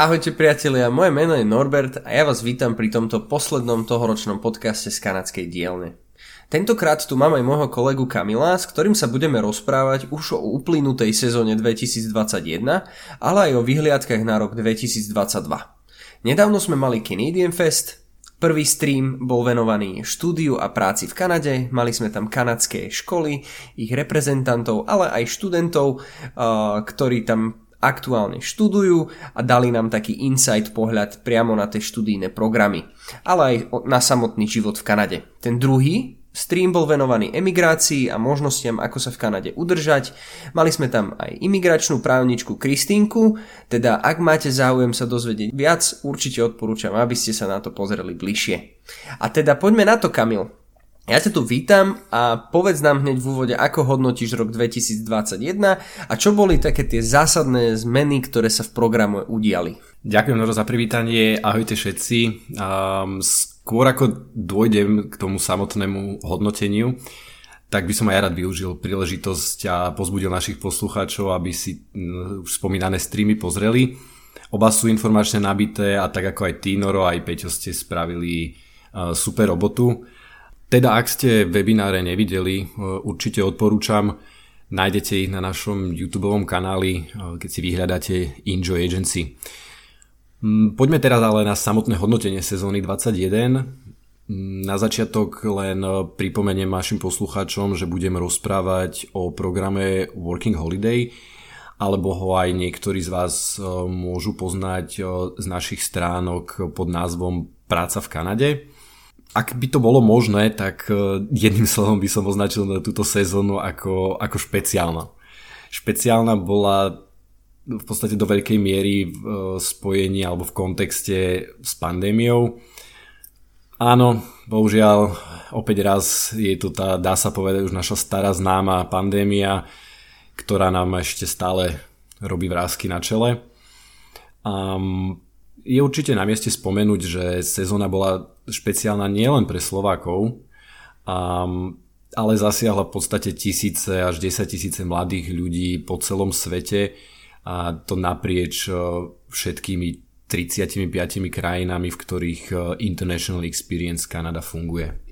Ahojte priatelia, moje meno je Norbert a ja vás vítam pri tomto poslednom tohoročnom podcaste z kanadskej dielne. Tentokrát tu mám aj môjho kolegu Kamila, s ktorým sa budeme rozprávať už o uplynutej sezóne 2021, ale aj o vyhliadkach na rok 2022. Nedávno sme mali Canadian Fest, Prvý stream bol venovaný štúdiu a práci v Kanade, mali sme tam kanadské školy, ich reprezentantov, ale aj študentov, ktorí tam aktuálne študujú a dali nám taký insight pohľad priamo na tie študijné programy, ale aj na samotný život v Kanade. Ten druhý stream bol venovaný emigrácii a možnostiam, ako sa v Kanade udržať. Mali sme tam aj imigračnú právničku Kristínku, teda ak máte záujem sa dozvedieť viac, určite odporúčam, aby ste sa na to pozreli bližšie. A teda poďme na to, Kamil. Ja ťa tu vítam a povedz nám hneď v úvode, ako hodnotíš rok 2021 a čo boli také tie zásadné zmeny, ktoré sa v programe udiali. Ďakujem Noro za privítanie, ahojte všetci. Um, skôr ako dôjdem k tomu samotnému hodnoteniu, tak by som aj rád využil príležitosť a pozbudil našich poslucháčov, aby si už spomínané streamy pozreli. Oba sú informačne nabité a tak ako aj Tínoro, aj Peťo ste spravili super robotu. Teda ak ste webináre nevideli, e, určite odporúčam, nájdete ich na našom YouTube kanáli, e, keď si vyhľadáte Enjoy Agency. Mm, poďme teraz ale na samotné hodnotenie sezóny 21. Mm, na začiatok len e, pripomeniem našim poslucháčom, že budem rozprávať o programe Working Holiday, alebo ho aj niektorí z vás môžu poznať z našich stránok pod názvom Práca v Kanade ak by to bolo možné, tak e, jedným slovom by som označil na túto sezónu ako, ako špeciálna. Špeciálna bola v podstate do veľkej miery v e, spojení alebo v kontexte s pandémiou. Áno, bohužiaľ, opäť raz je tu tá, dá sa povedať, už naša stará známa pandémia, ktorá nám ešte stále robí vrázky na čele. Um, je určite na mieste spomenúť, že sezóna bola špeciálna nielen pre Slovákov, um, ale zasiahla v podstate tisíce až 10 tisíce mladých ľudí po celom svete a to naprieč uh, všetkými 35 krajinami, v ktorých uh, International Experience Canada funguje.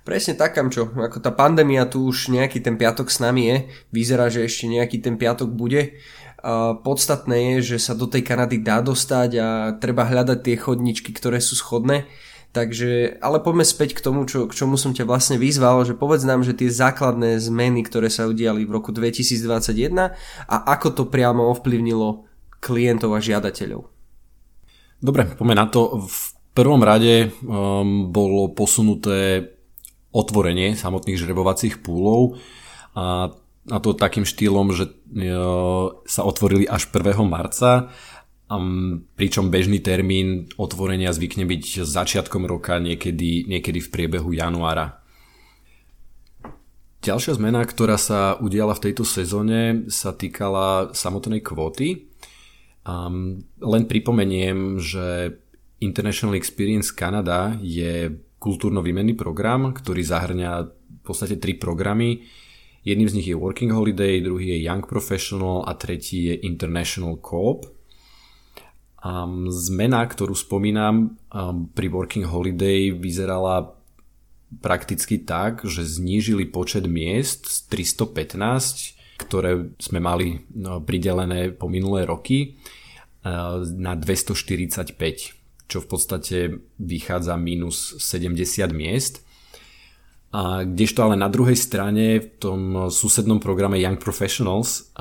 Presne tak, Kamčo. Ako tá pandémia tu už nejaký ten piatok s nami je. Vyzerá, že ešte nejaký ten piatok bude. Podstatné je, že sa do tej Kanady dá dostať a treba hľadať tie chodničky, ktoré sú schodné. Takže, ale poďme späť k tomu, čo, k čomu som ťa vlastne vyzval, že povedz nám, že tie základné zmeny, ktoré sa udiali v roku 2021 a ako to priamo ovplyvnilo klientov a žiadateľov. Dobre, poďme na to. V prvom rade um, bolo posunuté otvorenie samotných žrebovacích púlov a a to takým štýlom, že sa otvorili až 1. marca, pričom bežný termín otvorenia zvykne byť začiatkom roka niekedy, niekedy v priebehu januára. Ďalšia zmena, ktorá sa udiala v tejto sezóne, sa týkala samotnej kvóty. Um, len pripomeniem, že International Experience Canada je kultúrno-výmenný program, ktorý zahrňa v podstate tri programy, Jedným z nich je Working Holiday, druhý je Young Professional a tretí je International Coop. Um, zmena, ktorú spomínam pri Working Holiday vyzerala prakticky tak, že znížili počet miest z 315, ktoré sme mali no, pridelené po minulé roky, uh, na 245, čo v podstate vychádza minus 70 miest. A kdežto ale na druhej strane v tom susednom programe Young Professionals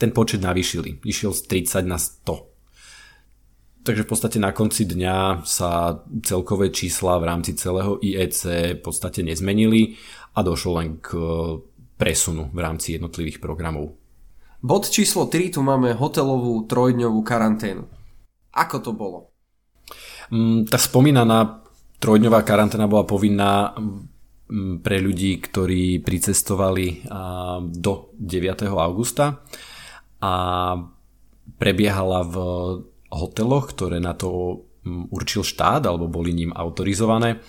ten počet navýšili. Išiel z 30 na 100. Takže v podstate na konci dňa sa celkové čísla v rámci celého IEC v podstate nezmenili a došlo len k presunu v rámci jednotlivých programov. Bod číslo 3 tu máme hotelovú trojdňovú karanténu. Ako to bolo? Mm, tá spomínaná trojdňová karanténa bola povinná pre ľudí, ktorí pricestovali do 9. augusta a prebiehala v hoteloch, ktoré na to určil štát alebo boli ním autorizované.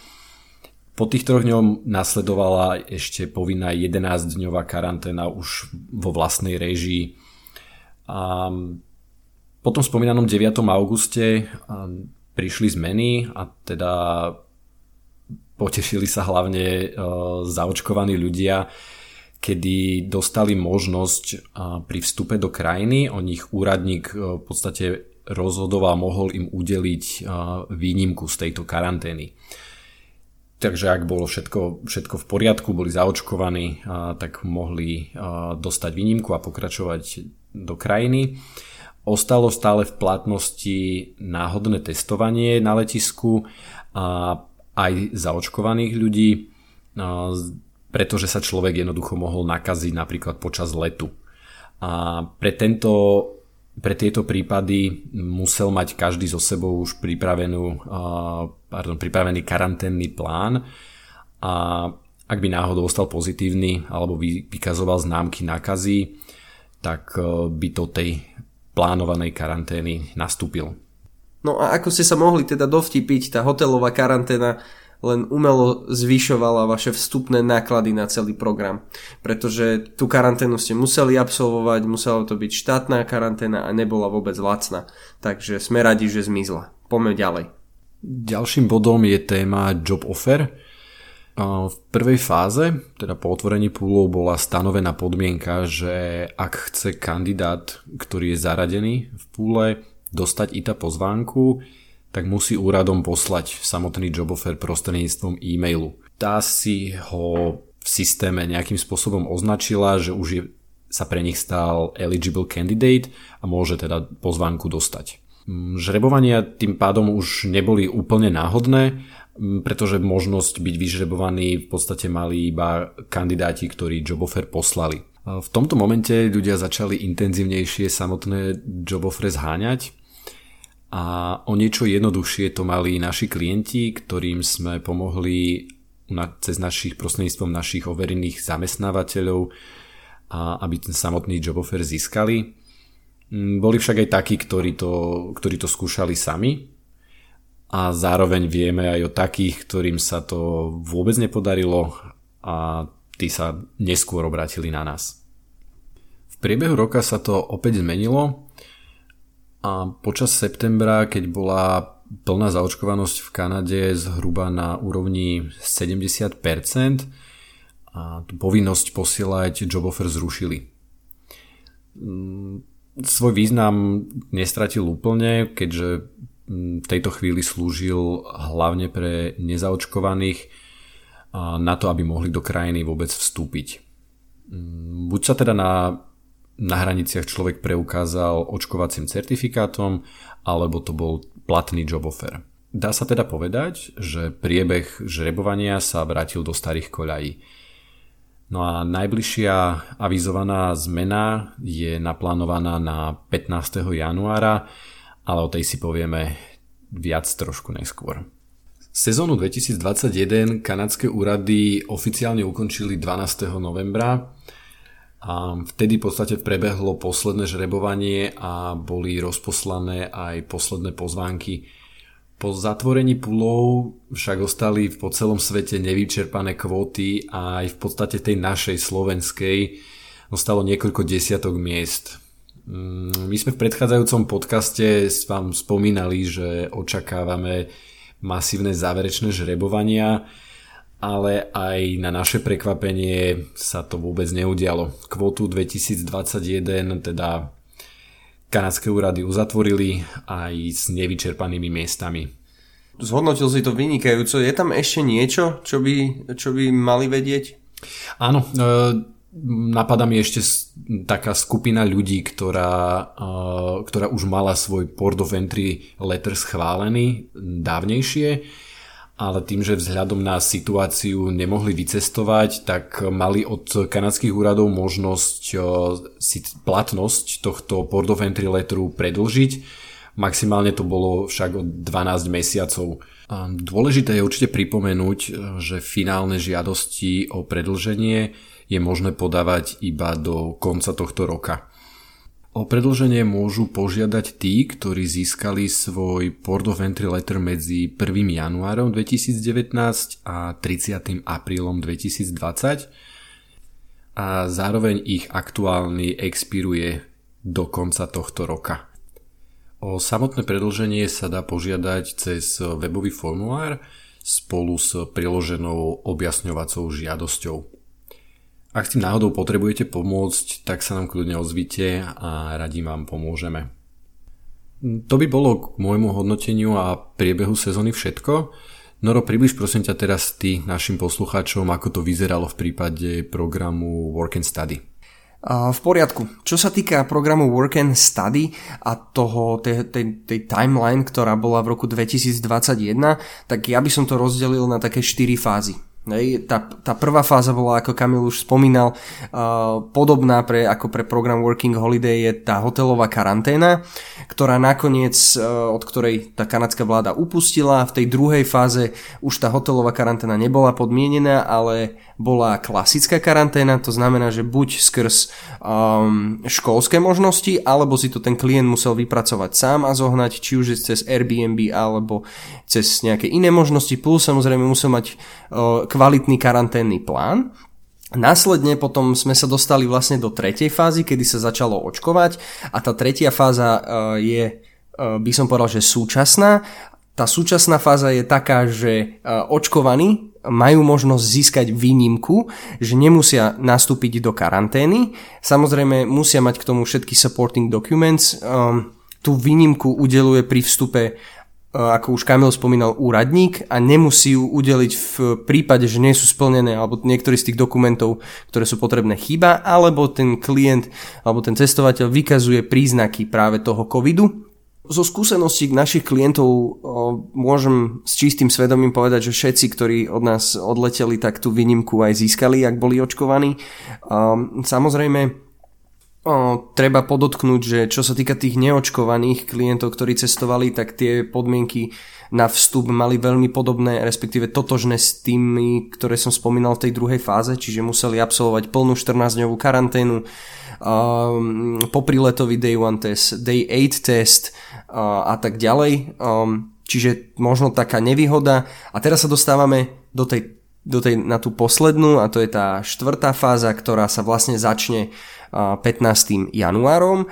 Po tých troch dňoch nasledovala ešte povinná 11-dňová karanténa už vo vlastnej režii. A Po tom spomínanom 9. auguste prišli zmeny a teda potešili sa hlavne zaočkovaní ľudia, kedy dostali možnosť pri vstupe do krajiny, o nich úradník v podstate rozhodoval, mohol im udeliť výnimku z tejto karantény. Takže ak bolo všetko, všetko v poriadku, boli zaočkovaní, tak mohli dostať výnimku a pokračovať do krajiny. Ostalo stále v platnosti náhodné testovanie na letisku a aj zaočkovaných ľudí, pretože sa človek jednoducho mohol nakaziť napríklad počas letu. A pre tento pre tieto prípady musel mať každý so sebou už pripravenú, pardon, pripravený karanténny plán a ak by náhodou ostal pozitívny alebo vykazoval známky nákazy, tak e, by to tej plánovanej karantény nastúpil. No a ako ste sa mohli teda dovtipiť, tá hotelová karanténa len umelo zvyšovala vaše vstupné náklady na celý program. Pretože tú karanténu ste museli absolvovať, musela to byť štátna karanténa a nebola vôbec lacná. Takže sme radi, že zmizla. Poďme ďalej. Ďalším bodom je téma job offer. V prvej fáze, teda po otvorení púlov, bola stanovená podmienka, že ak chce kandidát, ktorý je zaradený v púle, dostať ITA pozvánku, tak musí úradom poslať samotný job offer prostredníctvom e-mailu. Tá si ho v systéme nejakým spôsobom označila, že už je, sa pre nich stal eligible candidate a môže teda pozvánku dostať. Mm, žrebovania tým pádom už neboli úplne náhodné, mm, pretože možnosť byť vyžrebovaný v podstate mali iba kandidáti, ktorí job offer poslali. V tomto momente ľudia začali intenzívnejšie samotné job offer zháňať a o niečo jednoduchšie to mali naši klienti, ktorým sme pomohli cez našich prostredníctvom našich overených zamestnávateľov, a aby ten samotný job offer získali. Mm, boli však aj takí, ktorí to, ktorí to skúšali sami a zároveň vieme aj o takých, ktorým sa to vôbec nepodarilo a tí sa neskôr obratili na nás. V priebehu roka sa to opäť zmenilo a počas septembra, keď bola plná zaočkovanosť v Kanade zhruba na úrovni 70%, a povinnosť posielať job offer zrušili. Mm, svoj význam nestratil úplne, keďže mm, v tejto chvíli slúžil hlavne pre nezaočkovaných na to, aby mohli do krajiny vôbec vstúpiť. Mm, buď sa teda na na hraniciach človek preukázal očkovacím certifikátom, alebo to bol platný job offer. Dá sa teda povedať, že priebeh žrebovania sa vrátil do starých koľají. No a najbližšia avizovaná zmena je naplánovaná na 15. januára, ale o tej si povieme viac trošku neskôr. Sezónu 2021 kanadské úrady oficiálne ukončili 12. novembra a vtedy v podstate prebehlo posledné žrebovanie a boli rozposlané aj posledné pozvánky. Po zatvorení pulov však ostali po celom svete nevyčerpané kvóty a aj v podstate tej našej slovenskej ostalo niekoľko desiatok miest. Mm, my sme v predchádzajúcom podcaste vám spomínali, že očakávame masívne záverečné žrebovania ale aj na naše prekvapenie sa to vôbec neudialo. Kvotu 2021 teda kanadské úrady uzatvorili aj s nevyčerpanými miestami. Zhodnotil si to vynikajúco. Je tam ešte niečo, čo by, čo by mali vedieť? Áno, e, napadá mi ešte taká skupina ľudí, ktorá, e, ktorá už mala svoj port of entry letter schválený dávnejšie ale tým, že vzhľadom na situáciu nemohli vycestovať, tak mali od kanadských úradov možnosť eh, si platnosť tohto Port of Entry letteru predlžiť. Maximálne to bolo však od 12 mesiacov. Dôležité je určite pripomenúť, eh, že finálne žiadosti o predlženie je možné podávať iba do konca tohto roka. O predlženie môžu požiadať tí, ktorí získali svoj Port of Entry letter medzi 1. januárom 2019 a 30. aprílom 2020 a zároveň ich aktuálny expiruje do konca tohto roka. O samotné predlženie sa dá požiadať cez webový formulár spolu s priloženou objasňovacou žiadosťou. Ak s tým náhodou potrebujete pomôcť, tak sa nám kľudne ozvite a radi vám pomôžeme. To by bolo k môjmu hodnoteniu a priebehu sezóny všetko. Noro, približ prosím ťa teraz ty našim poslucháčom, ako to vyzeralo v prípade programu Work and Study. V poriadku. Čo sa týka programu Work and Study a toho, tej, tej, tej timeline, ktorá bola v roku 2021, tak ja by som to rozdelil na také 4 fázy. Hej, tá, tá prvá fáza bola, ako Kamil už spomínal, uh, podobná pre, ako pre program Working Holiday je tá hotelová karanténa, ktorá nakoniec, uh, od ktorej tá kanadská vláda upustila. V tej druhej fáze už tá hotelová karanténa nebola podmienená, ale bola klasická karanténa, to znamená, že buď skrz um, školské možnosti, alebo si to ten klient musel vypracovať sám a zohnať, či už cez Airbnb alebo cez nejaké iné možnosti, plus samozrejme musel mať uh, kvalitný karanténny plán. Následne potom sme sa dostali vlastne do tretej fázy, kedy sa začalo očkovať a tá tretia fáza uh, je, uh, by som povedal, že súčasná tá súčasná fáza je taká, že očkovaní majú možnosť získať výnimku, že nemusia nastúpiť do karantény. Samozrejme musia mať k tomu všetky supporting documents. Um, tú výnimku udeluje pri vstupe ako už Kamil spomínal, úradník a nemusí ju udeliť v prípade, že nie sú splnené alebo niektorý z tých dokumentov, ktoré sú potrebné chyba, alebo ten klient alebo ten cestovateľ vykazuje príznaky práve toho covidu zo skúseností našich klientov o, môžem s čistým svedomím povedať, že všetci, ktorí od nás odleteli, tak tú výnimku aj získali, ak boli očkovaní. O, samozrejme, o, treba podotknúť, že čo sa týka tých neočkovaných klientov, ktorí cestovali, tak tie podmienky na vstup mali veľmi podobné, respektíve totožné s tými, ktoré som spomínal v tej druhej fáze, čiže museli absolvovať plnú 14-dňovú karanténu, um, popriletový day 1 test, day 8 test uh, a tak ďalej. Um, čiže možno taká nevýhoda. A teraz sa dostávame do tej, do tej, na tú poslednú a to je tá štvrtá fáza, ktorá sa vlastne začne uh, 15. januárom.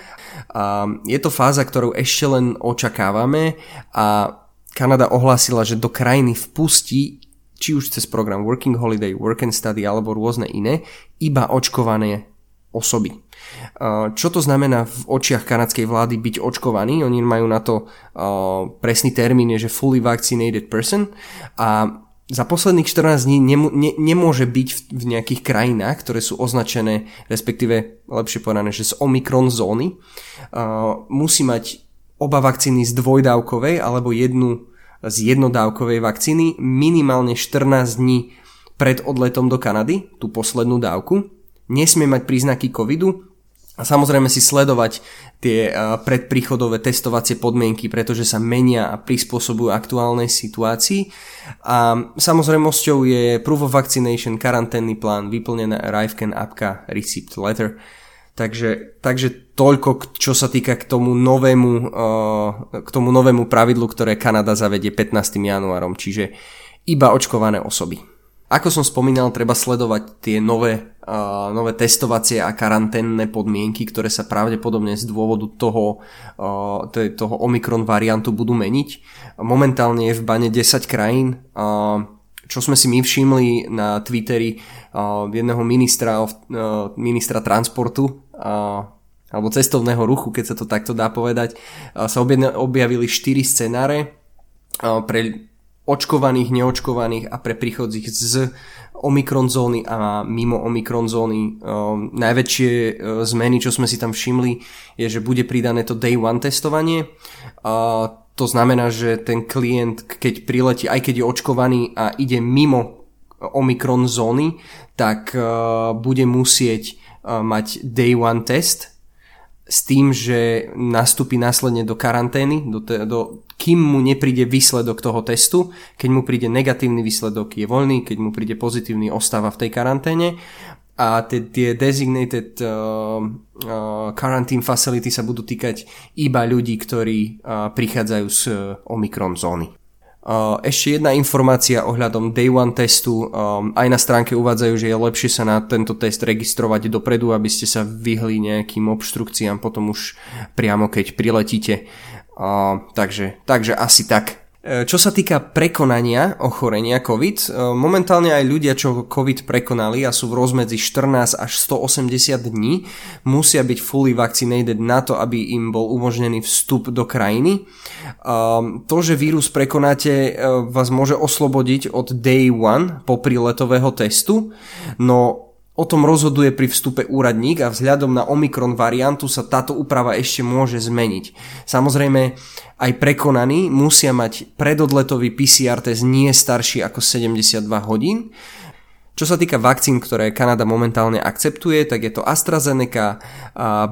Je to fáza, ktorú ešte len očakávame a Kanada ohlásila, že do krajiny vpustí či už cez program Working Holiday, Work and Study alebo rôzne iné, iba očkované osoby. Čo to znamená v očiach kanadskej vlády byť očkovaný? Oni majú na to presný termín, je, že fully vaccinated person a za posledných 14 dní nem, ne, nemôže byť v, v nejakých krajinách, ktoré sú označené, respektíve lepšie povedané, že z Omikron zóny, uh, musí mať oba vakcíny z dvojdávkovej alebo jednu z jednodávkovej vakcíny minimálne 14 dní pred odletom do Kanady, tú poslednú dávku. Nesmie mať príznaky covidu a samozrejme si sledovať tie predpríchodové testovacie podmienky, pretože sa menia a prispôsobujú aktuálnej situácii. A samozrejmosťou je Proof of Vaccination, karanténny plán, vyplnená Arrivecan appka, Receipt Letter. Takže, takže toľko, čo sa týka k tomu, novému, k tomu novému pravidlu, ktoré Kanada zavedie 15. januárom, čiže iba očkované osoby. Ako som spomínal, treba sledovať tie nové, uh, nové testovacie a karanténne podmienky, ktoré sa pravdepodobne z dôvodu toho, uh, toho Omikron variantu budú meniť. Momentálne je v bane 10 krajín, uh, čo sme si my všimli na Twitteri uh, jedného ministra, uh, ministra transportu uh, alebo cestovného ruchu, keď sa to takto dá povedať, sa objavili 4 scenáre pre očkovaných, neočkovaných a pre príchodzích z Omikron zóny a mimo Omikron zóny. Uh, najväčšie uh, zmeny, čo sme si tam všimli, je, že bude pridané to day one testovanie. Uh, to znamená, že ten klient, keď priletí, aj keď je očkovaný a ide mimo Omikron zóny, tak uh, bude musieť uh, mať day one test s tým, že nastúpi následne do karantény, do, te, do, kým mu nepríde výsledok toho testu. Keď mu príde negatívny výsledok, je voľný, keď mu príde pozitívny, ostáva v tej karanténe. A tie, tie designated uh, uh, quarantine facility sa budú týkať iba ľudí, ktorí uh, prichádzajú z uh, Omikron zóny. Ešte jedna informácia ohľadom Day One testu. Aj na stránke uvádzajú, že je lepšie sa na tento test registrovať dopredu, aby ste sa vyhli nejakým obštrukciám potom už priamo keď priletíte. Uh, takže, takže asi tak. E, čo sa týka prekonania ochorenia COVID, e, momentálne aj ľudia, čo COVID prekonali a sú v rozmedzi 14 až 180 dní, musia byť fully vaccinated na to, aby im bol umožnený vstup do krajiny. To, že vírus prekonáte, e, vás môže oslobodiť od day one po príletového testu, no O tom rozhoduje pri vstupe úradník a vzhľadom na Omikron variantu sa táto úprava ešte môže zmeniť. Samozrejme, aj prekonaní musia mať predodletový PCR test nie starší ako 72 hodín. Čo sa týka vakcín, ktoré Kanada momentálne akceptuje, tak je to AstraZeneca,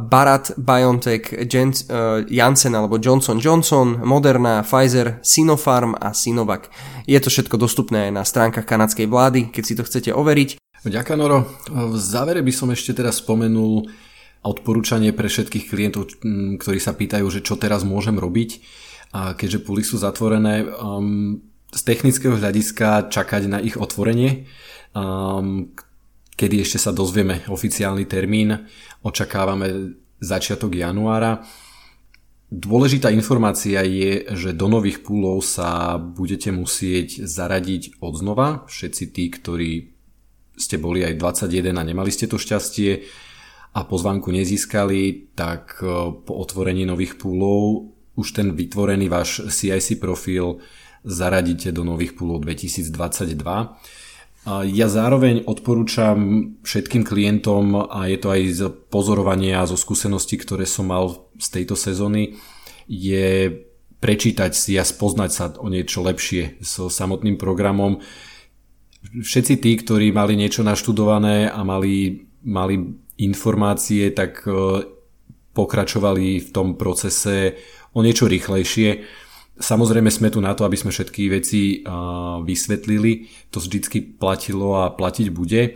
Barat, BioNTech, Janssen alebo Johnson Johnson, Moderna, Pfizer, Sinopharm a Sinovac. Je to všetko dostupné aj na stránkach kanadskej vlády, keď si to chcete overiť. Ďakujem, Noro. V závere by som ešte teraz spomenul odporúčanie pre všetkých klientov, ktorí sa pýtajú, že čo teraz môžem robiť. Keďže puly sú zatvorené, z technického hľadiska čakať na ich otvorenie, um, kedy ešte sa dozvieme oficiálny termín, očakávame začiatok januára. Dôležitá informácia je, že do nových púlov sa budete musieť zaradiť odznova. Všetci tí, ktorí ste boli aj 21 a nemali ste to šťastie a pozvánku nezískali, tak e, po otvorení nových púlov už ten vytvorený váš CIC profil zaradíte do nových púlov 2022. Ja zároveň odporúčam všetkým klientom, a je to aj z pozorovania a zo skúseností, ktoré som mal z tejto sezóny, je prečítať si a spoznať sa o niečo lepšie so samotným programom všetci tí, ktorí mali niečo naštudované a mali, mali informácie, tak e, pokračovali v tom procese o niečo rýchlejšie. Samozrejme sme tu na to, aby sme všetky veci vysvetlili. To vždycky platilo a platiť bude.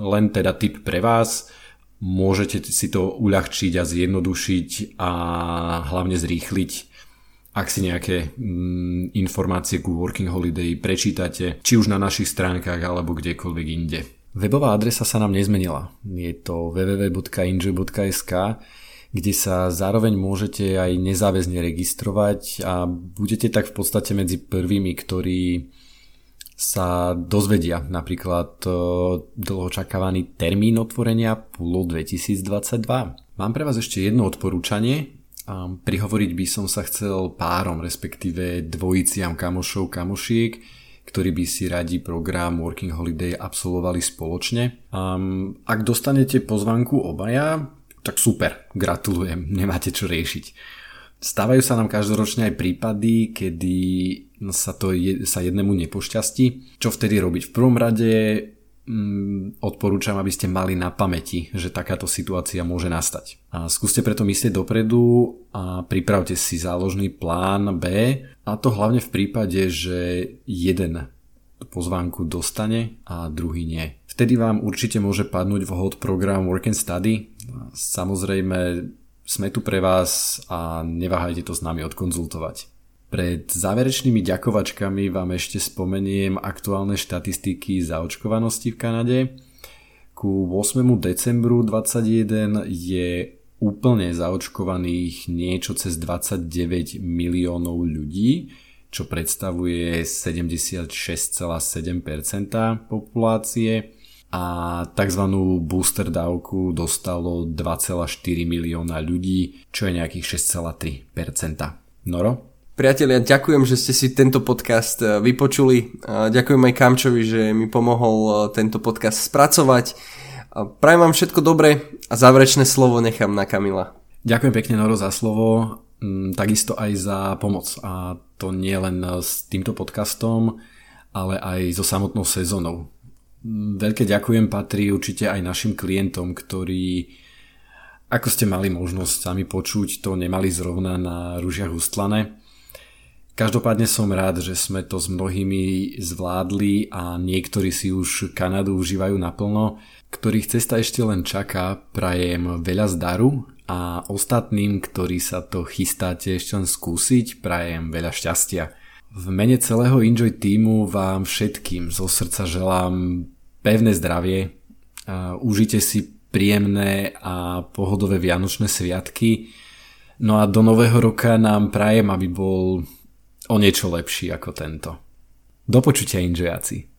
Len teda tip pre vás. Môžete si to uľahčiť a zjednodušiť a hlavne zrýchliť ak si nejaké mm, informácie ku Working Holiday prečítate, či už na našich stránkach alebo kdekoľvek inde. Webová adresa sa nám nezmenila. Je to www.injo.sk, kde sa zároveň môžete aj nezáväzne registrovať a budete tak v podstate medzi prvými, ktorí sa dozvedia napríklad e, dlhočakávaný termín otvorenia PULO 2022. Mám pre vás ešte jedno odporúčanie, prihovoriť by som sa chcel párom, respektíve dvojiciam kamošov, kamošiek, ktorí by si radi program Working Holiday absolvovali spoločne. Ak dostanete pozvanku obaja, tak super, gratulujem, nemáte čo riešiť. Stávajú sa nám každoročne aj prípady, kedy sa to je, sa jednému nepošťastí. Čo vtedy robiť? V prvom rade Mm, odporúčam, aby ste mali na pamäti, že takáto situácia môže nastať. A skúste preto myslieť dopredu a pripravte si záložný plán B a to hlavne v prípade, že jeden pozvánku dostane a druhý nie. Vtedy vám určite môže padnúť vhod program Work and Study. Samozrejme sme tu pre vás a neváhajte to s nami odkonzultovať. Pred záverečnými ďakovačkami vám ešte spomeniem aktuálne štatistiky zaočkovanosti v Kanade. Ku 8. decembru 2021 je úplne zaočkovaných niečo cez 29 miliónov ľudí, čo predstavuje 76,7% populácie a tzv. booster dávku dostalo 2,4 milióna ľudí, čo je nejakých 6,3%. Noro? Priatelia, ďakujem, že ste si tento podcast e, vypočuli. Ďakujem aj Kamčovi, že mi pomohol e, tento podcast spracovať. Prajem vám všetko dobré a záverečné slovo nechám na Kamila. Ďakujem pekne Noro za slovo, mm, takisto aj za pomoc. A to nie len s týmto podcastom, ale aj so samotnou sezónou. Mm, veľké ďakujem patrí určite aj našim klientom, ktorí ako ste mali možnosť sami počuť, to nemali zrovna na rúžiach ustlané Každopádne som rád, že sme to s mnohými zvládli a niektorí si už Kanadu užívajú naplno, ktorých cesta ešte len čaká, prajem veľa zdaru a ostatným, ktorí sa to chystáte ešte len skúsiť, prajem veľa šťastia. V mene celého Enjoy týmu vám všetkým zo srdca želám pevné zdravie, užite si príjemné a pohodové vianočné sviatky, No a do nového roka nám prajem, aby bol o niečo lepší ako tento. Do počutia, inžiaci.